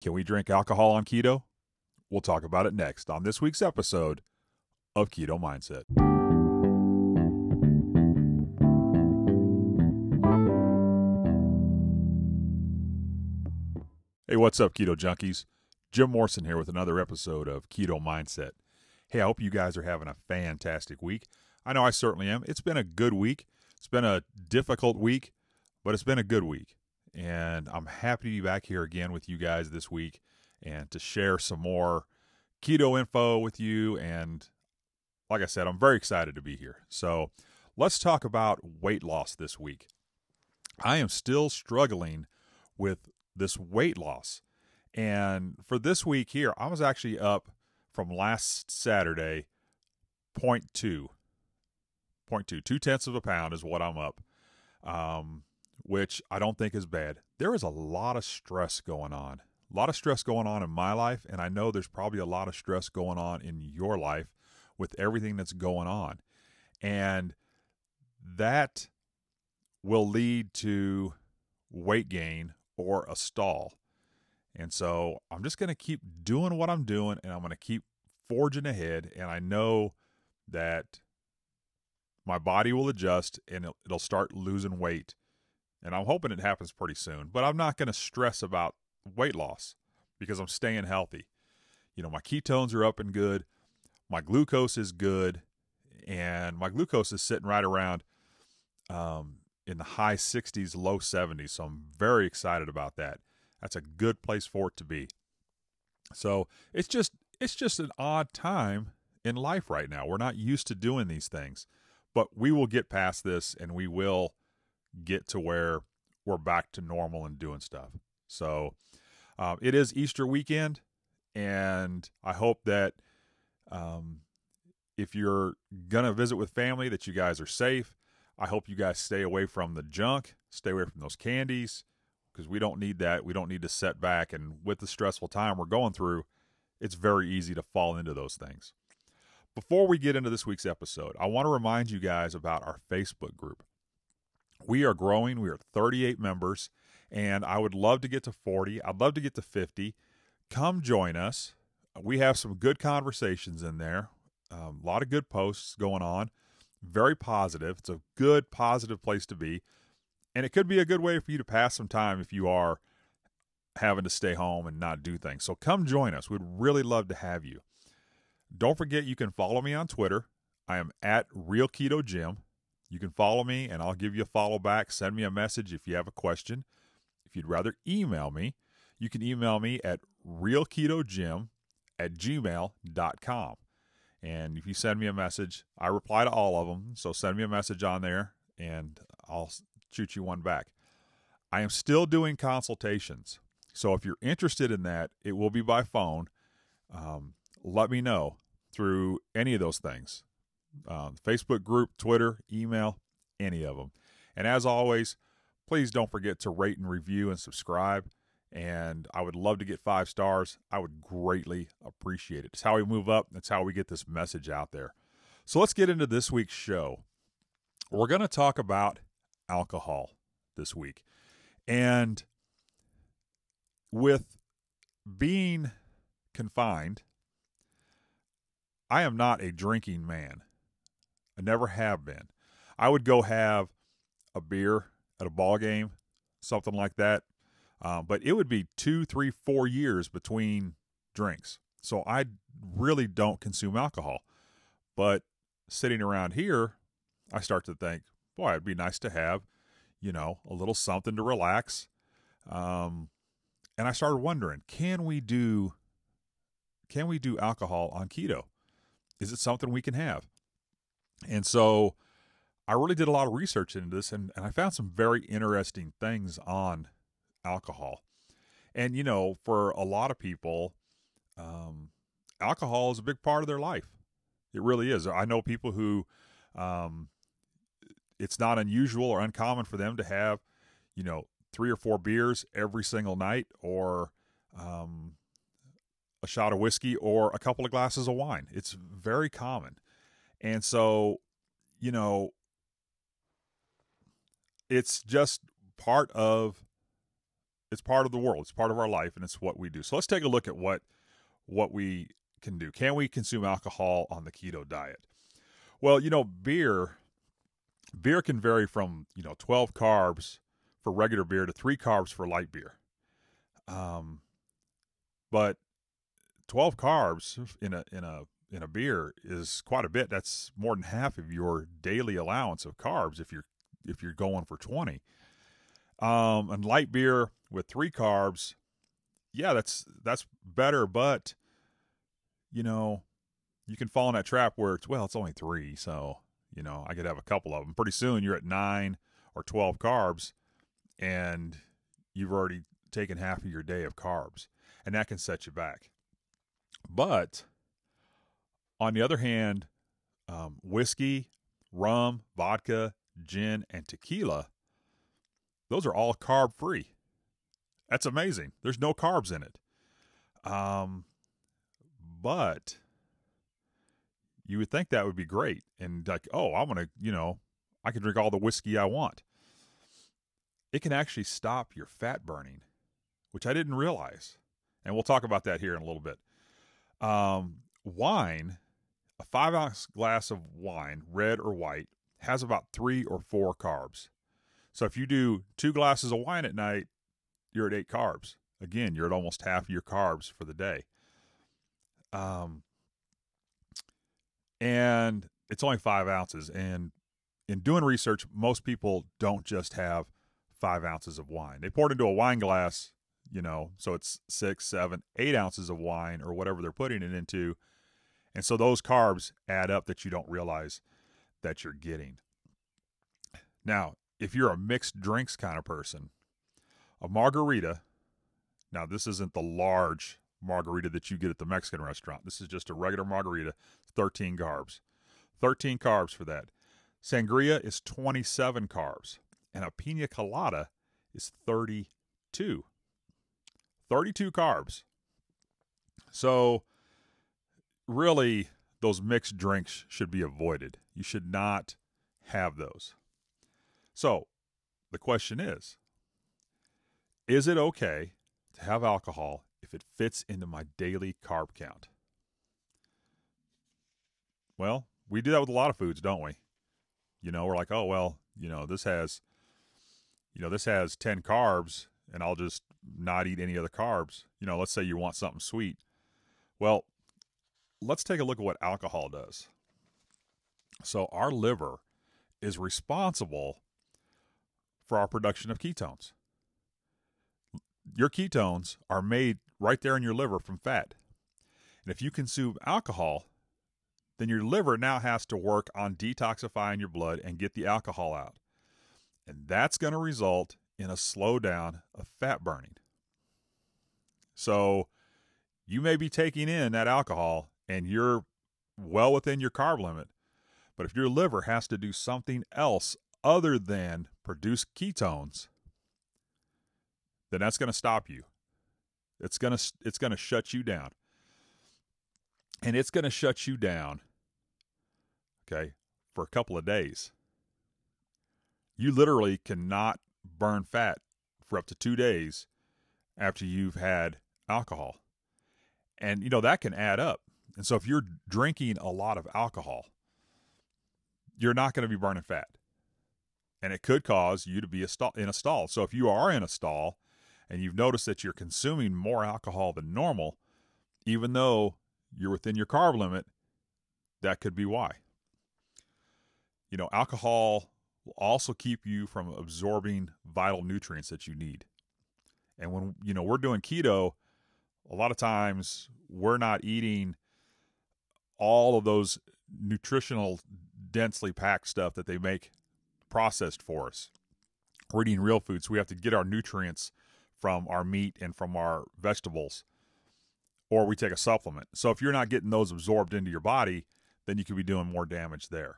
Can we drink alcohol on keto? We'll talk about it next on this week's episode of Keto Mindset. Hey, what's up, Keto Junkies? Jim Morrison here with another episode of Keto Mindset. Hey, I hope you guys are having a fantastic week. I know I certainly am. It's been a good week. It's been a difficult week, but it's been a good week. And I'm happy to be back here again with you guys this week and to share some more keto info with you. And like I said, I'm very excited to be here. So let's talk about weight loss this week. I am still struggling with this weight loss. And for this week here, I was actually up from last Saturday, 0.2. 0.2. Two tenths of a pound is what I'm up. Um, which I don't think is bad. There is a lot of stress going on. A lot of stress going on in my life, and I know there's probably a lot of stress going on in your life with everything that's going on. And that will lead to weight gain or a stall. And so I'm just going to keep doing what I'm doing and I'm going to keep forging ahead. And I know that my body will adjust and it'll start losing weight and I'm hoping it happens pretty soon. But I'm not going to stress about weight loss because I'm staying healthy. You know, my ketones are up and good, my glucose is good, and my glucose is sitting right around um, in the high 60s, low 70s. So I'm very excited about that. That's a good place for it to be. So it's just it's just an odd time in life right now. We're not used to doing these things, but we will get past this and we will get to where we're back to normal and doing stuff. So uh, it is Easter weekend, and I hope that um, if you're gonna visit with family, that you guys are safe. I hope you guys stay away from the junk, stay away from those candies, because we don't need that. We don't need to set back. And with the stressful time we're going through, it's very easy to fall into those things. Before we get into this week's episode, I want to remind you guys about our Facebook group we are growing. We are 38 members, and I would love to get to 40. I'd love to get to 50. Come join us. We have some good conversations in there, um, a lot of good posts going on. Very positive. It's a good, positive place to be. And it could be a good way for you to pass some time if you are having to stay home and not do things. So come join us. We'd really love to have you. Don't forget you can follow me on Twitter. I am at Real Keto Jim. You can follow me and I'll give you a follow back. Send me a message if you have a question. If you'd rather email me, you can email me at realketojim at gmail.com. And if you send me a message, I reply to all of them. So send me a message on there and I'll shoot you one back. I am still doing consultations. So if you're interested in that, it will be by phone. Um, let me know through any of those things um, Facebook group, Twitter, email, any of them. And as always, please don't forget to rate and review and subscribe. And I would love to get five stars. I would greatly appreciate it. It's how we move up, it's how we get this message out there. So let's get into this week's show. We're going to talk about alcohol this week. And with being confined, I am not a drinking man. I never have been. I would go have a beer at a ball game, something like that. Um, but it would be two, three, four years between drinks. So I really don't consume alcohol. But sitting around here, I start to think, boy, it'd be nice to have, you know, a little something to relax. Um, and I started wondering, can we do, can we do alcohol on keto? Is it something we can have? And so I really did a lot of research into this and, and I found some very interesting things on alcohol. And, you know, for a lot of people, um, alcohol is a big part of their life. It really is. I know people who um, it's not unusual or uncommon for them to have, you know, three or four beers every single night or um, a shot of whiskey or a couple of glasses of wine. It's very common. And so, you know, it's just part of it's part of the world. It's part of our life, and it's what we do. So let's take a look at what what we can do. Can we consume alcohol on the keto diet? Well, you know, beer beer can vary from you know 12 carbs for regular beer to three carbs for light beer. Um, but 12 carbs in a in a in a beer is quite a bit. That's more than half of your daily allowance of carbs if you're if you're going for 20. Um, and light beer with three carbs, yeah, that's that's better, but you know, you can fall in that trap where it's well, it's only three, so you know, I could have a couple of them. Pretty soon, you're at nine or twelve carbs, and you've already taken half of your day of carbs, and that can set you back. But on the other hand, um, whiskey, rum, vodka, gin, and tequila, those are all carb free. That's amazing. There's no carbs in it. Um, but you would think that would be great. And like, oh, I'm going to, you know, I can drink all the whiskey I want. It can actually stop your fat burning, which I didn't realize. And we'll talk about that here in a little bit. Um, wine, a five ounce glass of wine, red or white, has about three or four carbs. So if you do two glasses of wine at night, you're at eight carbs. Again, you're at almost half your carbs for the day. Um, and it's only five ounces. And in doing research, most people don't just have five ounces of wine. They pour it into a wine glass, you know, so it's six, seven, eight ounces of wine or whatever they're putting it into. And so those carbs add up that you don't realize that you're getting. Now, if you're a mixed drinks kind of person, a margarita, now this isn't the large margarita that you get at the Mexican restaurant. This is just a regular margarita, 13 carbs. 13 carbs for that. Sangria is 27 carbs, and a pina colada is 32. 32 carbs. So, really, those mixed drinks should be avoided. You should not have those. So, the question is Is it okay to have alcohol if it fits into my daily carb count? Well, we do that with a lot of foods, don't we? You know, we're like, oh, well, you know, this has, you know, this has 10 carbs and I'll just not eat any other carbs. You know, let's say you want something sweet. Well, let's take a look at what alcohol does. So, our liver is responsible for our production of ketones. Your ketones are made right there in your liver from fat. And if you consume alcohol, then your liver now has to work on detoxifying your blood and get the alcohol out. And that's going to result in a slowdown of fat burning. So you may be taking in that alcohol and you're well within your carb limit. But if your liver has to do something else other than produce ketones, then that's going to stop you. It's going to it's going to shut you down. And it's going to shut you down okay, for a couple of days. You literally cannot burn fat for up to 2 days after you've had alcohol. And you know that can add up. And so if you're drinking a lot of alcohol, you're not going to be burning fat. And it could cause you to be a stall, in a stall. So if you are in a stall and you've noticed that you're consuming more alcohol than normal, even though you're within your carb limit, that could be why. You know, alcohol will also keep you from absorbing vital nutrients that you need. And when, you know, we're doing keto, a lot of times we're not eating all of those nutritional densely packed stuff that they make processed for us. We're eating real food, so we have to get our nutrients from our meat and from our vegetables, or we take a supplement. So if you're not getting those absorbed into your body, then you could be doing more damage there.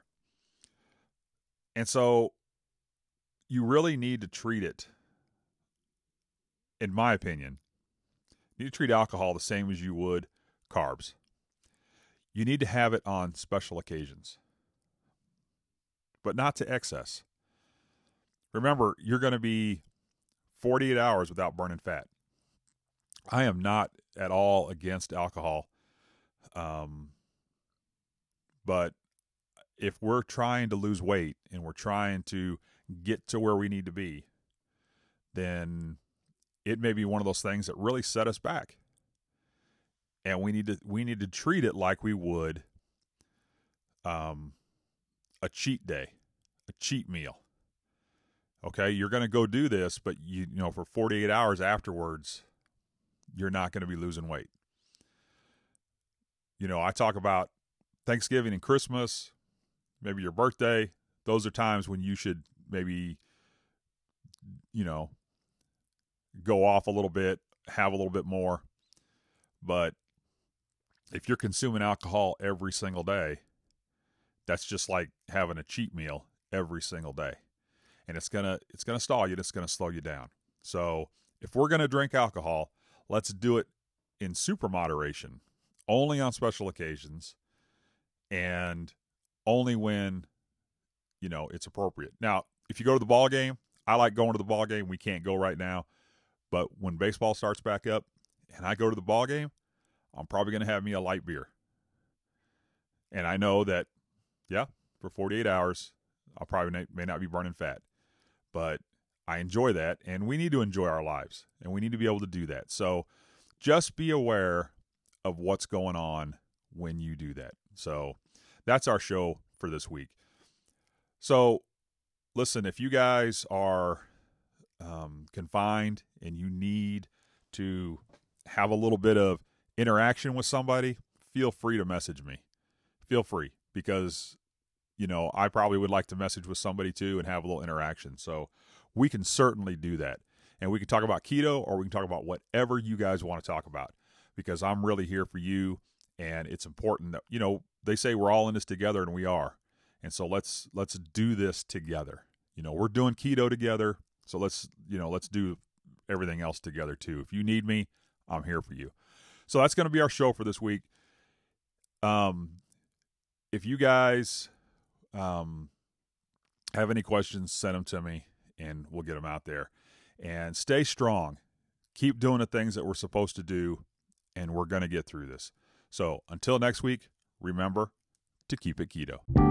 And so you really need to treat it, in my opinion, you need to treat alcohol the same as you would carbs. You need to have it on special occasions, but not to excess. Remember, you're going to be 48 hours without burning fat. I am not at all against alcohol. Um, but if we're trying to lose weight and we're trying to get to where we need to be, then it may be one of those things that really set us back. And we need to we need to treat it like we would um a cheat day, a cheat meal. Okay, you're going to go do this, but you, you know for 48 hours afterwards, you're not going to be losing weight. You know, I talk about Thanksgiving and Christmas, maybe your birthday. Those are times when you should maybe, you know, go off a little bit, have a little bit more. But if you're consuming alcohol every single day, that's just like having a cheat meal every single day and it's gonna it's gonna stall you. It's gonna slow you down. So if we're gonna drink alcohol, let's do it in super moderation, only on special occasions, and only when you know it's appropriate. Now, if you go to the ball game, I like going to the ball game. We can't go right now, but when baseball starts back up and I go to the ball game, I'm probably going to have me a light beer. And I know that, yeah, for 48 hours, I'll probably may not be burning fat but I enjoy that, and we need to enjoy our lives, and we need to be able to do that. So just be aware of what's going on when you do that. So that's our show for this week. So listen, if you guys are um, confined and you need to have a little bit of interaction with somebody, feel free to message me. Feel free because you know, I probably would like to message with somebody too and have a little interaction. So we can certainly do that. And we can talk about keto or we can talk about whatever you guys want to talk about because I'm really here for you. And it's important that, you know, they say we're all in this together and we are. And so let's let's do this together. You know, we're doing keto together. So let's, you know, let's do everything else together too. If you need me, I'm here for you. So that's going to be our show for this week. Um, if you guys um, have any questions, send them to me and we'll get them out there. And stay strong. Keep doing the things that we're supposed to do, and we're going to get through this. So until next week, remember to keep it keto.